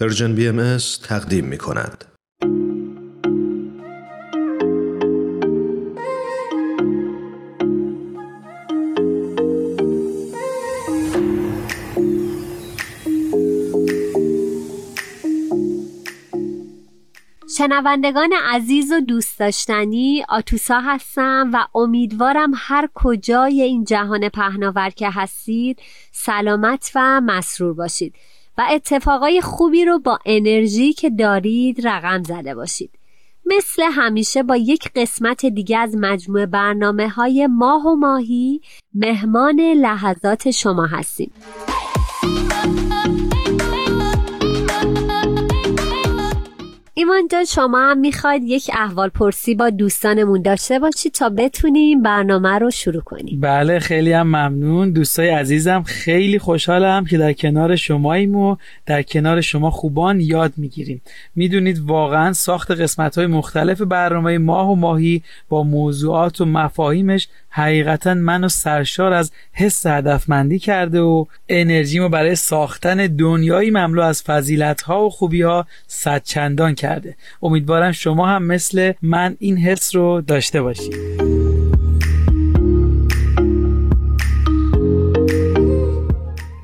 پرژن بی ام تقدیم می کند. شنوندگان عزیز و دوست داشتنی آتوسا هستم و امیدوارم هر کجای این جهان پهناور که هستید سلامت و مسرور باشید و اتفاقای خوبی رو با انرژی که دارید رقم زده باشید. مثل همیشه با یک قسمت دیگه از مجموعه برنامه های ماه و ماهی مهمان لحظات شما هستیم. ایمان جان شما هم می‌خواید یک احوال پرسی با دوستانمون داشته باشید تا بتونیم برنامه رو شروع کنیم. بله خیلی هم ممنون. دوستای عزیزم خیلی خوشحالم که در کنار شماییم و در کنار شما خوبان یاد می‌گیریم. می‌دونید واقعا ساخت قسمت های مختلف برنامه ماه و ماهی با موضوعات و مفاهیمش حقیقتا منو سرشار از حس هدفمندی کرده و انرژیمو برای ساختن دنیایی مملو از فضیلت ها و خوبی ها صد چندان کرده. امیدوارم شما هم مثل من این حس رو داشته باشید.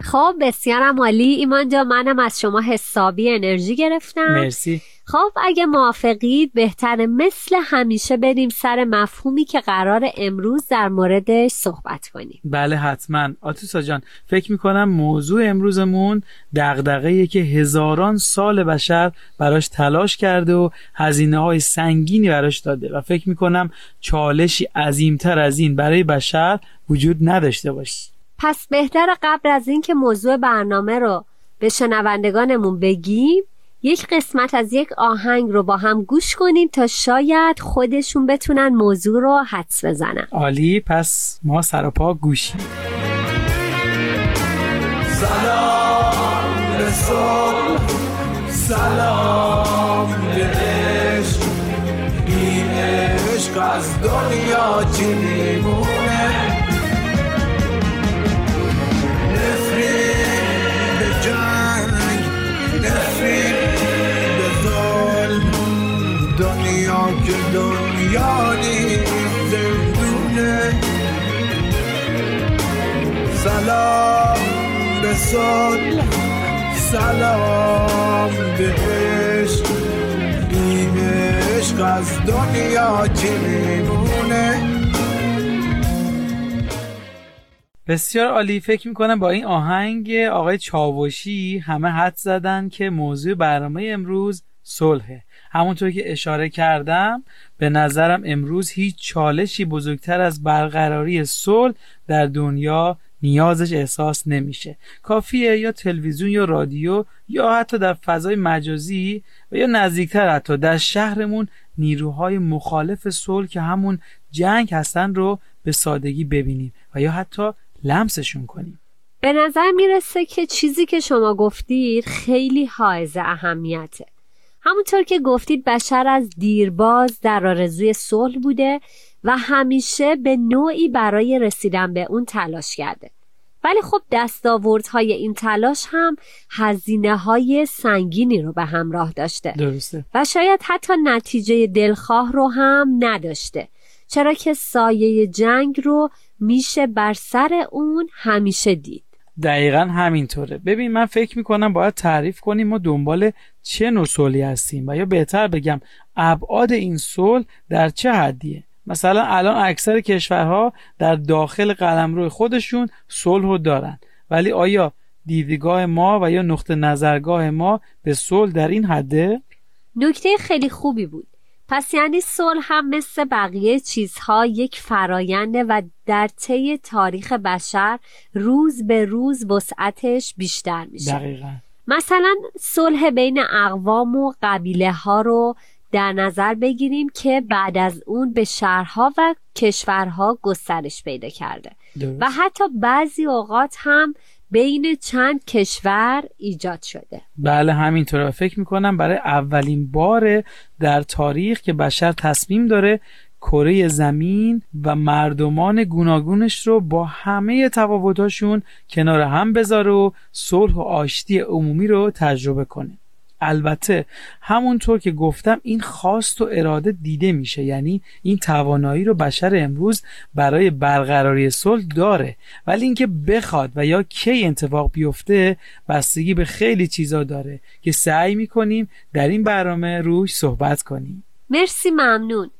خب بسیارم عالی. ایمان جا منم از شما حسابی انرژی گرفتم. مرسی. خب اگه موافقید بهتر مثل همیشه بریم سر مفهومی که قرار امروز در موردش صحبت کنیم. بله حتما. آتوسا جان فکر می‌کنم موضوع امروزمون دغدغه که هزاران سال بشر براش تلاش کرده و هزینه های سنگینی براش داده و فکر می‌کنم چالشی عظیمتر از این برای بشر وجود نداشته باشه. پس بهتر قبل از اینکه موضوع برنامه رو به شنوندگانمون بگیم یک قسمت از یک آهنگ رو با هم گوش کنیم تا شاید خودشون بتونن موضوع رو حدس بزنن. عالی پس ما سراپا گوشیم. سلام به سلام به عشق. این عشق از دنیا چی سلام به سلام به عشق از دنیا چی میمونه؟ بسیار عالی. فکر می‌کنم با این آهنگ آقای چاوشی همه حد زدن که موضوع برنامه امروز صلحه. همونطور که اشاره کردم به نظرم امروز هیچ چالشی بزرگتر از برقراری صلح در دنیا نیازش احساس نمیشه. کافیه یا تلویزیون یا رادیو یا حتی در فضای مجازی و یا نزدیکتر حتی در شهرمون نیروهای مخالف صلح که همون جنگ هستن رو به سادگی ببینیم و یا حتی لمسشون کنیم. به نظر می‌رسه که چیزی که شما گفتید خیلی حائز اهمیته. همونطور که گفتید بشر از دیرباز در آرزوی صلح بوده و همیشه به نوعی برای رسیدن به اون تلاش کرده. ولی خب دستاوردهای این تلاش هم هزینه های سنگینی رو به همراه داشته. درسته. و شاید حتی نتیجه دلخواه رو هم نداشته. چرا که سایه جنگ رو میشه بر سر اون همیشه دید. دقیقا همینطوره. ببین من فکر می‌کنم باید تعریف کنیم ما دنبال چه نوع صلحی هستیم و یا بهتر بگم ابعاد این صلح در چه حدیه؟ مثلا الان اکثر کشورها در داخل قلمرو خودشون صلح رو دارن. ولی آیا دیدگاه ما و یا نقطه نظرگاه ما به صلح در این حده؟ نکته خیلی خوبی بود. پس یعنی صلح هم مثل بقیه چیزها یک فراینده و در طی تاریخ بشر روز به روز وسعتش بیشتر میشه. دقیقا. مثلا صلح بین اقوام و قبیله ها رو در نظر بگیریم که بعد از اون به شهرها و کشورها گسترش پیدا کرده. درست. و حتی بعضی اوقات هم بین چند کشور ایجاد شده. بله همینطوره. و فکر می‌کنم برای اولین بار در تاریخ که بشر تصمیم داره کره زمین و مردمان گوناگونش رو با همه تفاوتاشون کنار هم بذاره و صلح و آشتی عمومی رو تجربه کنه. البته همونطور که گفتم این خواست و اراده دیده میشه. یعنی این توانایی رو بشر امروز برای برقراری صلح داره. ولی اینکه بخواد و یا کی اتفاق بیفته بستگی به خیلی چیزا داره که سعی می‌کنیم در این برنامه روش صحبت کنیم. مرسی ممنون.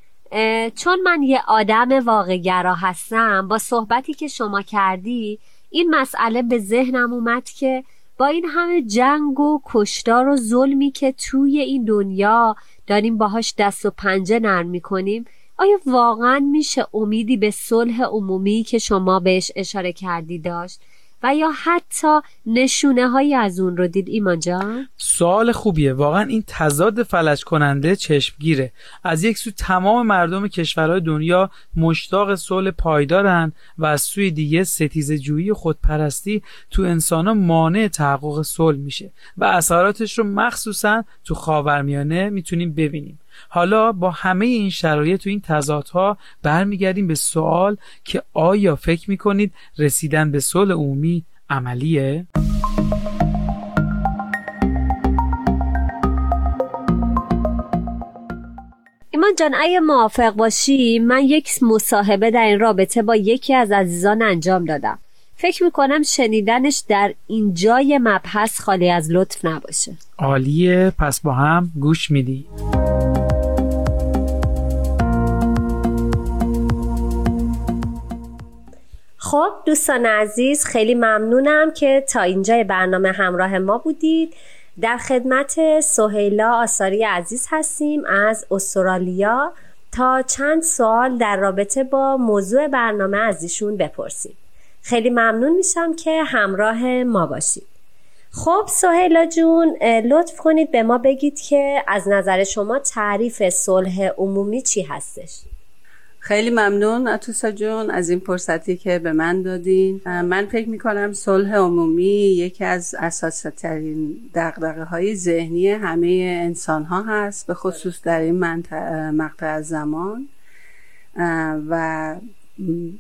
چون من یه آدم واقعگرا هستم با صحبتی که شما کردی این مسئله به ذهنم اومد که با این همه جنگ و کشتار و ظلمی که توی این دنیا داریم باهاش دست و پنجه نرم می‌کنیم آیا واقعا میشه امیدی به صلح عمومی که شما بهش اشاره کردی داشت؟ و یا حتی نشونه هایی از اون رو دید ایمان جان؟ سوال خوبیه. واقعا این تضاد فلج کننده چشمگیره. از یک سو تمام مردم کشورهای دنیا مشتاق صلح پایدارن و از سوی دیگه ستیز جویی خودپرستی تو انسان مانع تحقق صلح میشه و اثراتش رو مخصوصا تو خاورمیانه می‌تونیم ببینیم. حالا با همه این شرایط و این تضادها برمیگردیم به سوال که آیا فکر می‌کنید رسیدن به صلح عمومی عملیه؟ ایمان جان اگه موافق باشی من یک مصاحبه در این رابطه با یکی از عزیزان انجام دادم. فکر می‌کنم شنیدنش در این جای مبحث خالی از لطف نباشه. عالیه. پس با هم گوش میدی. خب دوستان عزیز خیلی ممنونم که تا اینجای برنامه همراه ما بودید. در خدمت سهیلا آثاری عزیز هستیم از استرالیا. تا چند سوال در رابطه با موضوع برنامه از ایشون بپرسیم خیلی ممنون میشم که همراه ما باشید. خب سهیلا جون لطف کنید به ما بگید که از نظر شما تعریف صلح عمومی چی هستش؟ خیلی ممنون اتوسا جون از این فرصتی که به من دادین. من فکر می‌کنم صلح عمومی یکی از اساسیترین دقدقه های ذهنی همه انسان ها هست به خصوص در این مقطع از زمان. و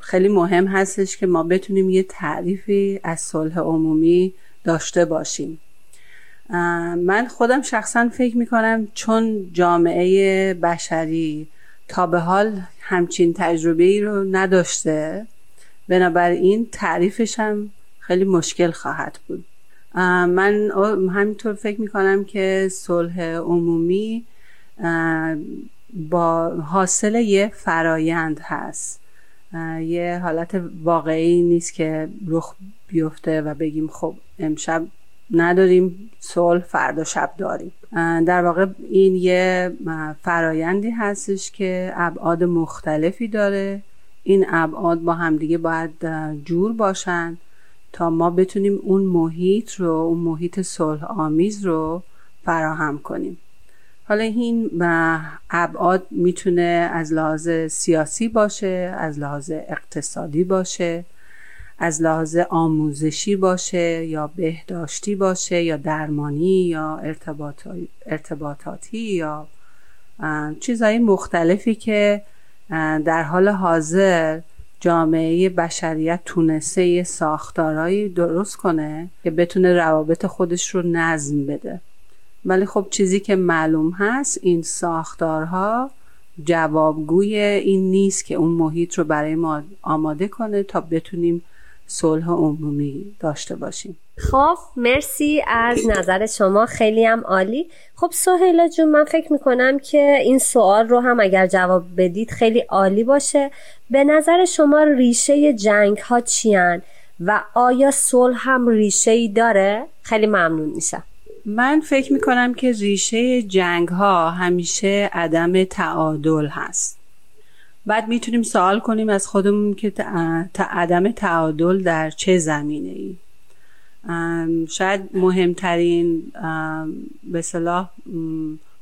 خیلی مهم هستش که ما بتونیم یه تعریفی از صلح عمومی داشته باشیم. من خودم شخصا فکر می‌کنم چون جامعه بشری تا به حال همچین تجربه ای رو نداشته. بنابراین تعریفش هم خیلی مشکل خواهد بود. من همینطور فکر می‌کنم که صلح عمومی با حاصل یه فرایند هست. یه حالت واقعی نیست که رخ بیفته و بگیم خب امشب نداریم صلح فردا شب داریم. در واقع این یه فرایندی هستش که ابعاد مختلفی داره. این ابعاد با همدیگه باید جور باشن تا ما بتونیم اون محیط رو اون محیط صلح آمیز رو فراهم کنیم. حالا این ابعاد می‌تونه از لحاظ سیاسی باشه از لحاظ اقتصادی باشه. از لحاظ آموزشی باشه یا بهداشتی باشه یا درمانی یا ارتباطاتی یا چیزهای مختلفی که در حال حاضر جامعه بشریت تونسته ساختارهایی درست کنه که بتونه روابط خودش رو نظم بده. ولی خب چیزی که معلوم هست این ساختارها جوابگوی این نیست که اون محیط رو برای ما آماده کنه تا بتونیم صلح عمومی داشته باشیم. خب مرسی از نظر شما خیلی هم عالی. خب سهیلا جون من فکر می‌کنم که این سوال رو هم اگر جواب بدید خیلی عالی باشه. به نظر شما ریشه جنگ ها چیان و آیا صلح هم ریشه ای داره؟ خیلی ممنون میشم. من فکر می‌کنم که ریشه جنگ ها همیشه عدم تعادل هست. بعد می‌تونیم سوال کنیم از خودمون که عدم تعادل در چه زمینه ای شاید مهمترین به صلاح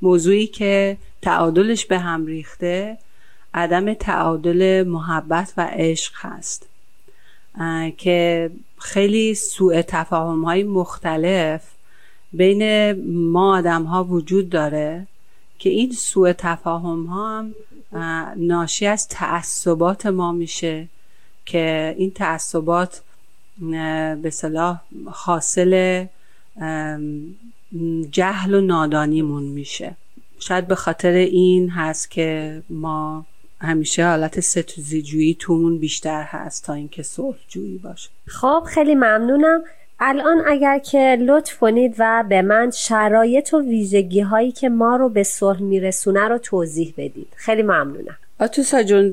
موضوعی که تعادلش به هم ریخته عدم تعادل محبت و عشق هست. که خیلی سوء تفاهم های مختلف بین ما آدم ها وجود داره که این سوء تفاهم ها هم ناشی از تعصبات ما میشه که این تعصبات به صلاح حاصل جهل و نادانیمون میشه. شاید به خاطر این هست که ما همیشه حالت ستوزی جویی تومون بیشتر هست تا اینکه صلح جویی باشه. خب خیلی ممنونم. الان اگر که لطف کنید و به من شرایط و ویژگی هایی که ما رو به صلح میرسونه رو توضیح بدید. خیلی ممنونم. آتوسا جون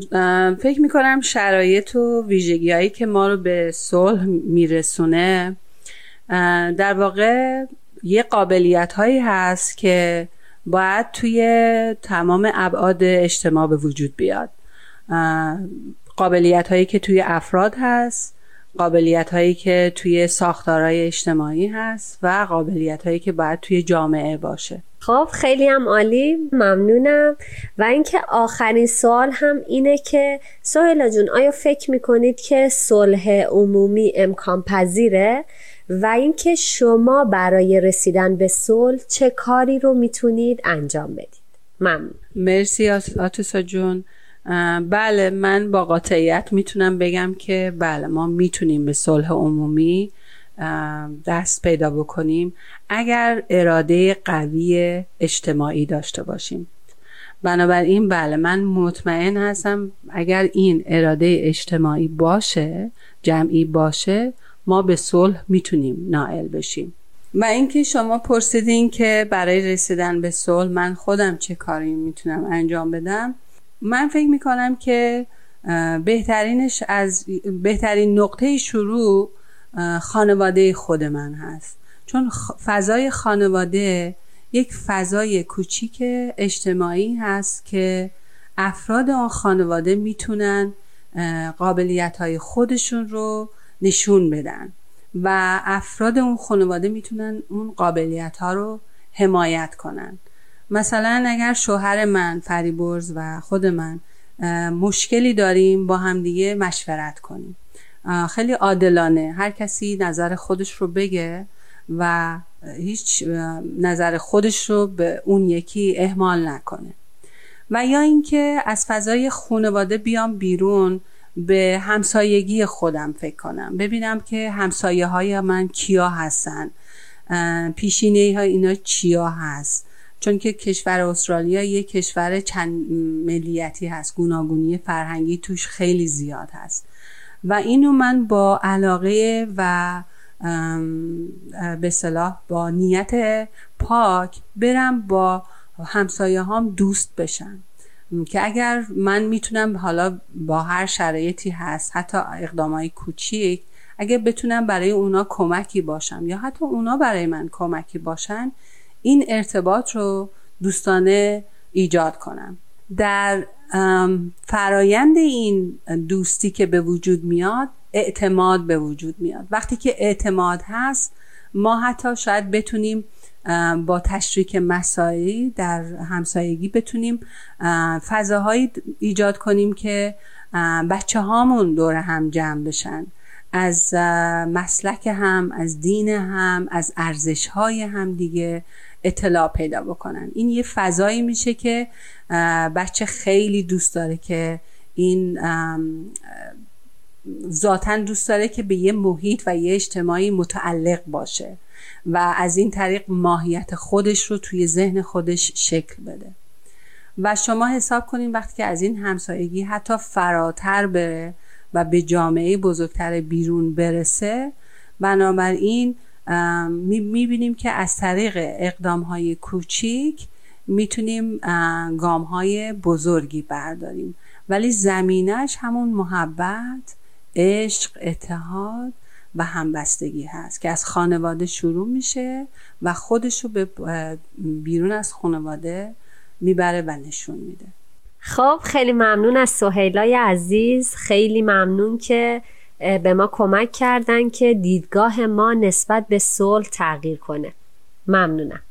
فکر می‌کنم شرایط و ویژگی هایی که ما رو به صلح میرسونه در واقع یه قابلیت هایی هست که باید توی تمام ابعاد اجتماع به وجود بیاد. قابلیت هایی که توی افراد هست. قابلیت هایی که توی ساختارهای اجتماعی هست و قابلیت هایی که باید توی جامعه باشه. خب خیلی هم عالی. ممنونم. و اینکه آخرین سوال هم اینه که سهیلا جون آیا فکر می‌کنید که صلح عمومی امکان پذیره؟ و اینکه شما برای رسیدن به صلح چه کاری رو می‌تونید انجام بدید؟ ممنون. مرسی آتوسا جون. بله من با قاطعیت می‌تونم بگم که بله ما می‌تونیم به صلح عمومی دست پیدا بکنیم اگر اراده قوی اجتماعی داشته باشیم. بنابراین بله من مطمئن هستم اگر این اراده اجتماعی باشه جمعی باشه ما به صلح می‌تونیم نائل بشیم. و اینکه شما پرسیدین که برای رسیدن به صلح من خودم چه کاری می‌تونم انجام بدم من فکر می‌کنم که بهترینش از بهترین نقطه شروع خانواده خود من هست. چون فضای خانواده یک فضای کوچیک اجتماعی هست که افراد آن خانواده می‌تونن قابلیت های خودشون رو نشون بدن و افراد اون خانواده می‌تونن اون قابلیت ها رو حمایت کنن. مثلا اگر شوهر من فریبرز و خود من مشکلی داریم با همدیگه مشورت کنیم. خیلی عادلانه. هر کسی نظر خودش رو بگه و هیچ نظر خودش رو به اون یکی اهمال نکنه. و یا اینکه از فضای خانواده بیام بیرون به همسایگی خودم فکر کنم. ببینم که همسایه های من کیا هستن. پیشینه های اینا چیا هست. چون که کشور استرالیا یک کشور چند ملیتی هست گوناگونی فرهنگی توش خیلی زیاد هست. و اینو من با علاقه و به صلاح با نیت پاک برم با همسایه هم دوست بشن که اگر من می‌تونم حالا با هر شرایطی هست حتی اقدامای کوچیک اگر بتونم برای اونا کمکی باشم یا حتی اونا برای من کمکی باشن این ارتباط رو دوستانه ایجاد کنم. در فرایند این دوستی که به وجود میاد اعتماد به وجود میاد. وقتی که اعتماد هست ما حتی شاید بتونیم با تشریک مسائلی در همسایگی بتونیم فضاهایی ایجاد کنیم که بچه هامون دور هم جمع بشن. از مسلک هم از دین هم از ارزش های هم دیگه. اطلاع پیدا بکنن. این یه فضایی میشه که بچه خیلی دوست داره که این ذاتا دوست داره که به یه محیط و یه اجتماعی متعلق باشه و از این طریق ماهیت خودش رو توی ذهن خودش شکل بده. و شما حساب کنین وقتی که از این همسایگی حتی فراتر بره و به جامعه بزرگتر بیرون برسه بنابراین می‌بینیم که از طریق اقدام های کوچیک می‌تونیم گام های بزرگی برداریم. ولی زمینش همون محبت عشق اتحاد و همبستگی هست که از خانواده شروع میشه و خودش رو به بیرون از خانواده می‌بره و نشون میده. خب خیلی ممنون از سهیلای عزیز. خیلی ممنون که به ما کمک کردن که دیدگاه ما نسبت به صلح تغییر کنه. ممنونم.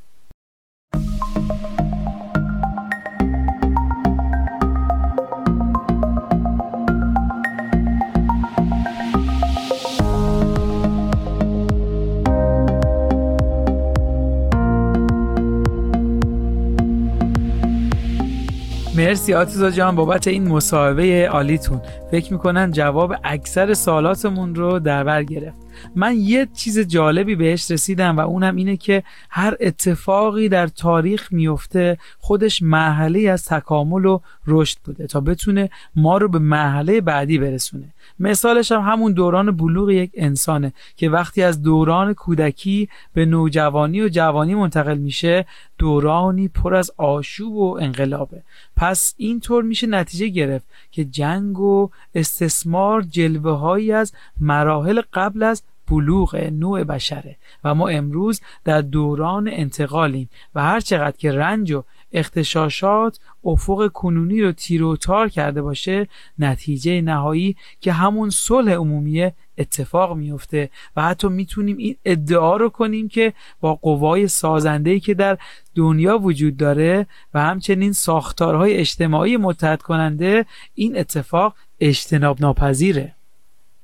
مرسی آتیزا جان بابت این مصاحبه عالیتون. فکر می‌کنم جواب اکثر سوالاتمون رو در بر گرفت. من یه چیز جالبی بهش رسیدم و اونم اینه که هر اتفاقی در تاریخ میفته خودش مرحله از تکامل و رشد بوده تا بتونه ما رو به مرحله بعدی برسونه. مثالش هم همون دوران بلوغ یک انسانه که وقتی از دوران کودکی به نوجوانی و جوانی منتقل میشه دورانی پر از آشوب و انقلابه. پس اینطور میشه نتیجه گرفت که جنگ و استثمار جلوه هایی از مراحل قبل از بلوغ نوع بشره. و ما امروز در دوران انتقالیم و هر چقدر که رنج و اختشاشات افق کنونی رو تیر و تار کرده باشه نتیجه نهایی که همون صلح عمومی اتفاق میفته و حتی می‌تونیم این ادعا رو کنیم که با قوای سازنده‌ای که در دنیا وجود داره و همچنین ساختارهای اجتماعی متحد کننده این اتفاق اجتناب ناپذیره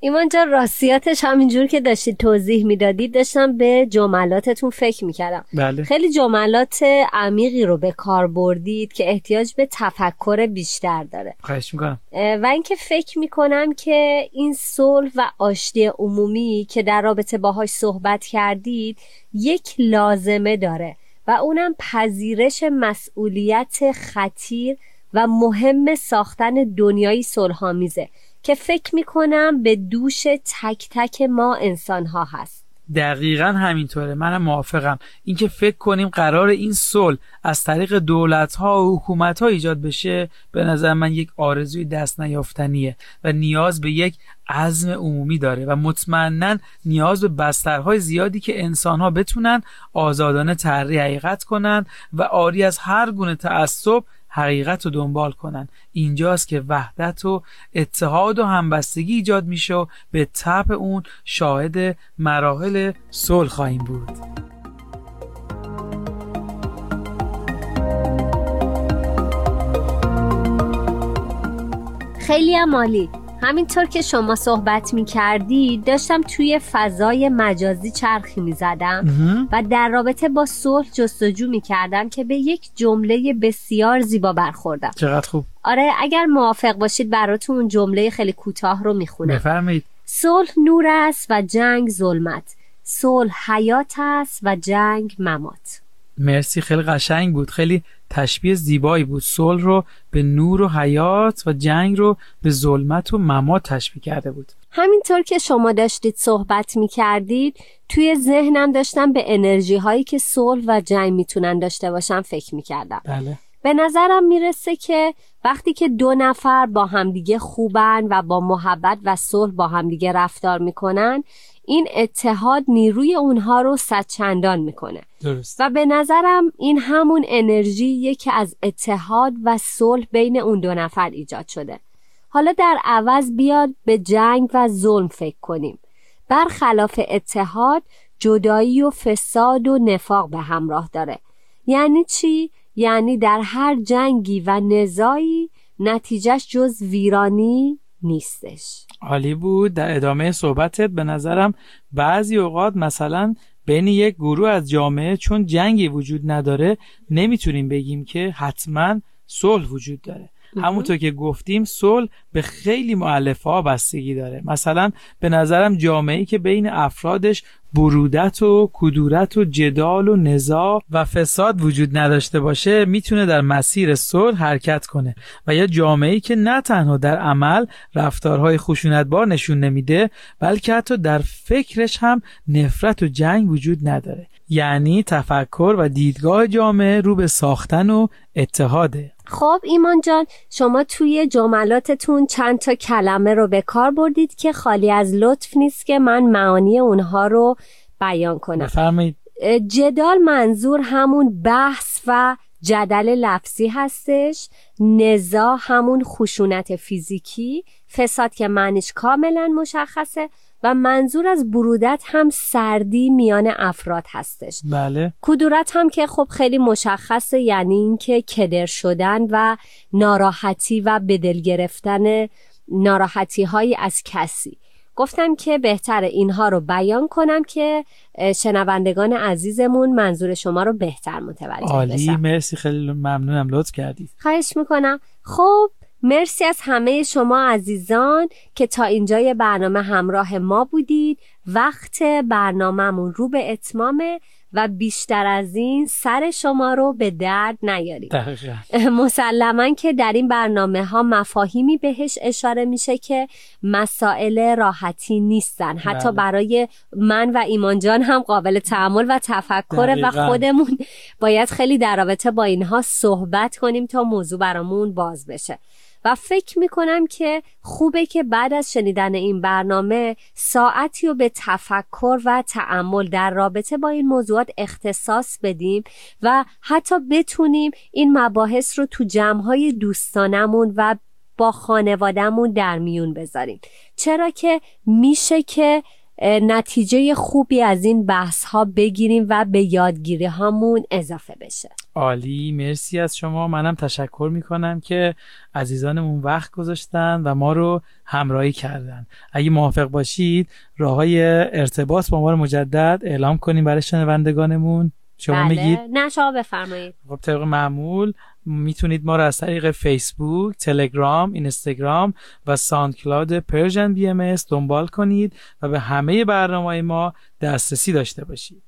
ایمان جان راستیاتش همینجور که داشتید توضیح می‌دادید داشتم به جملاتتون فکر می‌کردم. بله. خیلی جملات عمیقی رو به کار بردید که احتیاج به تفکر بیشتر داره. خواهش می‌کنم. و اینکه فکر می‌کنم که این صلح و آشتی عمومی که در رابطه باهاش صحبت کردید یک لازمه داره و اونم پذیرش مسئولیت خطیر و مهم ساختن دنیایی صلحآمیزه. که فکر می‌کنم به دوش تک تک ما انسان ها هست. دقیقا همینطوره. منم موافقم. اینکه فکر کنیم قرار این صلح از طریق دولت ها و حکومت ها ایجاد بشه به نظر من یک آرزوی دست نیافتنیه و نیاز به یک عزم عمومی داره و مطمئنا نیاز به بسترهای زیادی که انسان ها بتونن آزادانه تحری حقیقت کنن و آری از هر گونه تعصب حقیقت رو دنبال کنن. اینجاست که وحدت و اتحاد و همبستگی ایجاد میشه و به طب اون شاهد مراحل صلح خواهیم بود. خیلی هم عالی. همینطور که شما صحبت می کردی داشتم توی فضای مجازی چرخی می زدم و در رابطه با صلح جستجو می کردم که به یک جمله بسیار زیبا برخوردم. چقدر خوب. آره اگر موافق باشید براتون اون جمله خیلی کوتاه رو می خونم بفرمایید. صلح نور است و جنگ ظلمت. صلح حیات است و جنگ ممات. مرسی خیلی قشنگ بود. خیلی تشبیه زیبایی بود. صلح رو به نور و حیات و جنگ رو به ظلمت و ممات تشبیه کرده بود. همینطور که شما داشتید صحبت می کردید توی ذهنم داشتم به انرژی هایی که صلح و جنگ می‌تونن داشته باشن فکر می کردم بله. به نظرم می‌رسه که وقتی که دو نفر با همدیگه خوبن و با محبت و صلح با همدیگه رفتار می‌کنن این اتحاد نیروی اونها رو صدچندان می‌کنه. درست. و به نظرم این همون انرژی که از اتحاد و صلح بین اون دو نفر ایجاد شده. حالا در عوض بیاد به جنگ و ظلم فکر کنیم. برخلاف اتحاد جدایی و فساد و نفاق به همراه داره. یعنی چی؟ یعنی در هر جنگی و نزایی نتیجهش جز ویرانی نیستش. عالی بود. در ادامه صحبتت به نظرم بعضی اوقات مثلا بین یک گروه از جامعه چون جنگی وجود نداره نمی‌تونیم بگیم که حتما صلح وجود داره. همونطور که گفتیم صلح به خیلی معلفه ها بستگی داره. مثلا به نظرم جامعه که بین افرادش برودت و کدورت و جدال و نزاع و فساد وجود نداشته باشه می‌تونه در مسیر صلح حرکت کنه. و یا جامعه که نه تنها در عمل رفتارهای خشونتبار نشون نمیده بلکه حتی در فکرش هم نفرت و جنگ وجود نداره. یعنی تفکر و دیدگاه جامعه رو به ساختن و اتحاده. خب ایمان جان شما توی جملاتتون چند تا کلمه رو به کار بردید که خالی از لطف نیست که من معانی اونها رو بیان کنم. بفرمایید. جدال منظور همون بحث و جدل لفظی هستش. نزا همون خشونت فیزیکی. فساد که معنیش کاملا مشخصه. و منظور از برودت هم سردی میان افراد هستش. بله. کدورت هم که خب خیلی مشخصه یعنی اینکه کدر شدن و ناراحتی و به دل گرفتن ناراحتی هایی از کسی. گفتم که بهتر اینها رو بیان کنم که شنوندگان عزیزمون منظور شما رو بهتر متوجه عالی بشن. مرسی خیلی ممنونم لطف کردید. خواهش می‌کنم. خب مرسی از همه شما عزیزان که تا اینجای برنامه همراه ما بودید. وقت برنامهمون رو به اتمامه و بیشتر از این سر شما رو به درد نیاریم. مسلما که در این برنامه ها مفاهیمی بهش اشاره میشه که مسائل راحتی نیستن. حتی بله. برای من و ایمان جان هم قابل تعمل و تفکر و خودمون باید خیلی در رابطه با اینها صحبت کنیم تا موضوع برامون باز بشه. و فکر می‌کنم که خوبه که بعد از شنیدن این برنامه ساعتی رو به تفکر و تعمل در رابطه با این موضوعات اختصاص بدیم و حتی بتونیم این مباحث رو تو جمعهای دوستانمون و با خانوادهمون در میون بذاریم. چرا که میشه که نتیجه خوبی از این بحث ها بگیریم و به یادگیری هامون اضافه بشه. عالی مرسی از شما. منم تشکر می‌کنم که عزیزانمون وقت گذاشتن و ما رو همراهی کردن. اگه موافق باشید راه های ارتباط با ما رو مجدد اعلام کنیم برای شنوندگانمون. شما بله. میگید؟ نه شما بفرمایید. خب طبق معمول می‌تونید ما رو از طریق فیسبوک، تلگرام، اینستاگرام و SoundCloud Persian BM دنبال کنید و به همه برنامه ما دسترسی داشته باشید.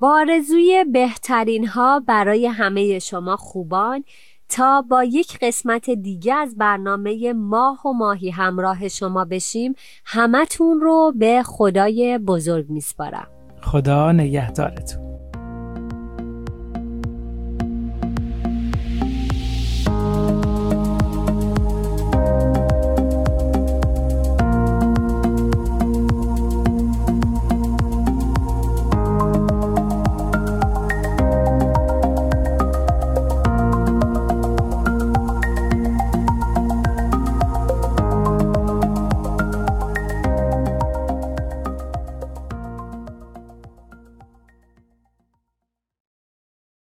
با آرزوی بهترین ها برای همه شما خوبان تا با یک قسمت دیگه از برنامه ماه و ماهی همراه شما بشیم همتون رو به خدای بزرگ میسپارم خدا نگهدارتون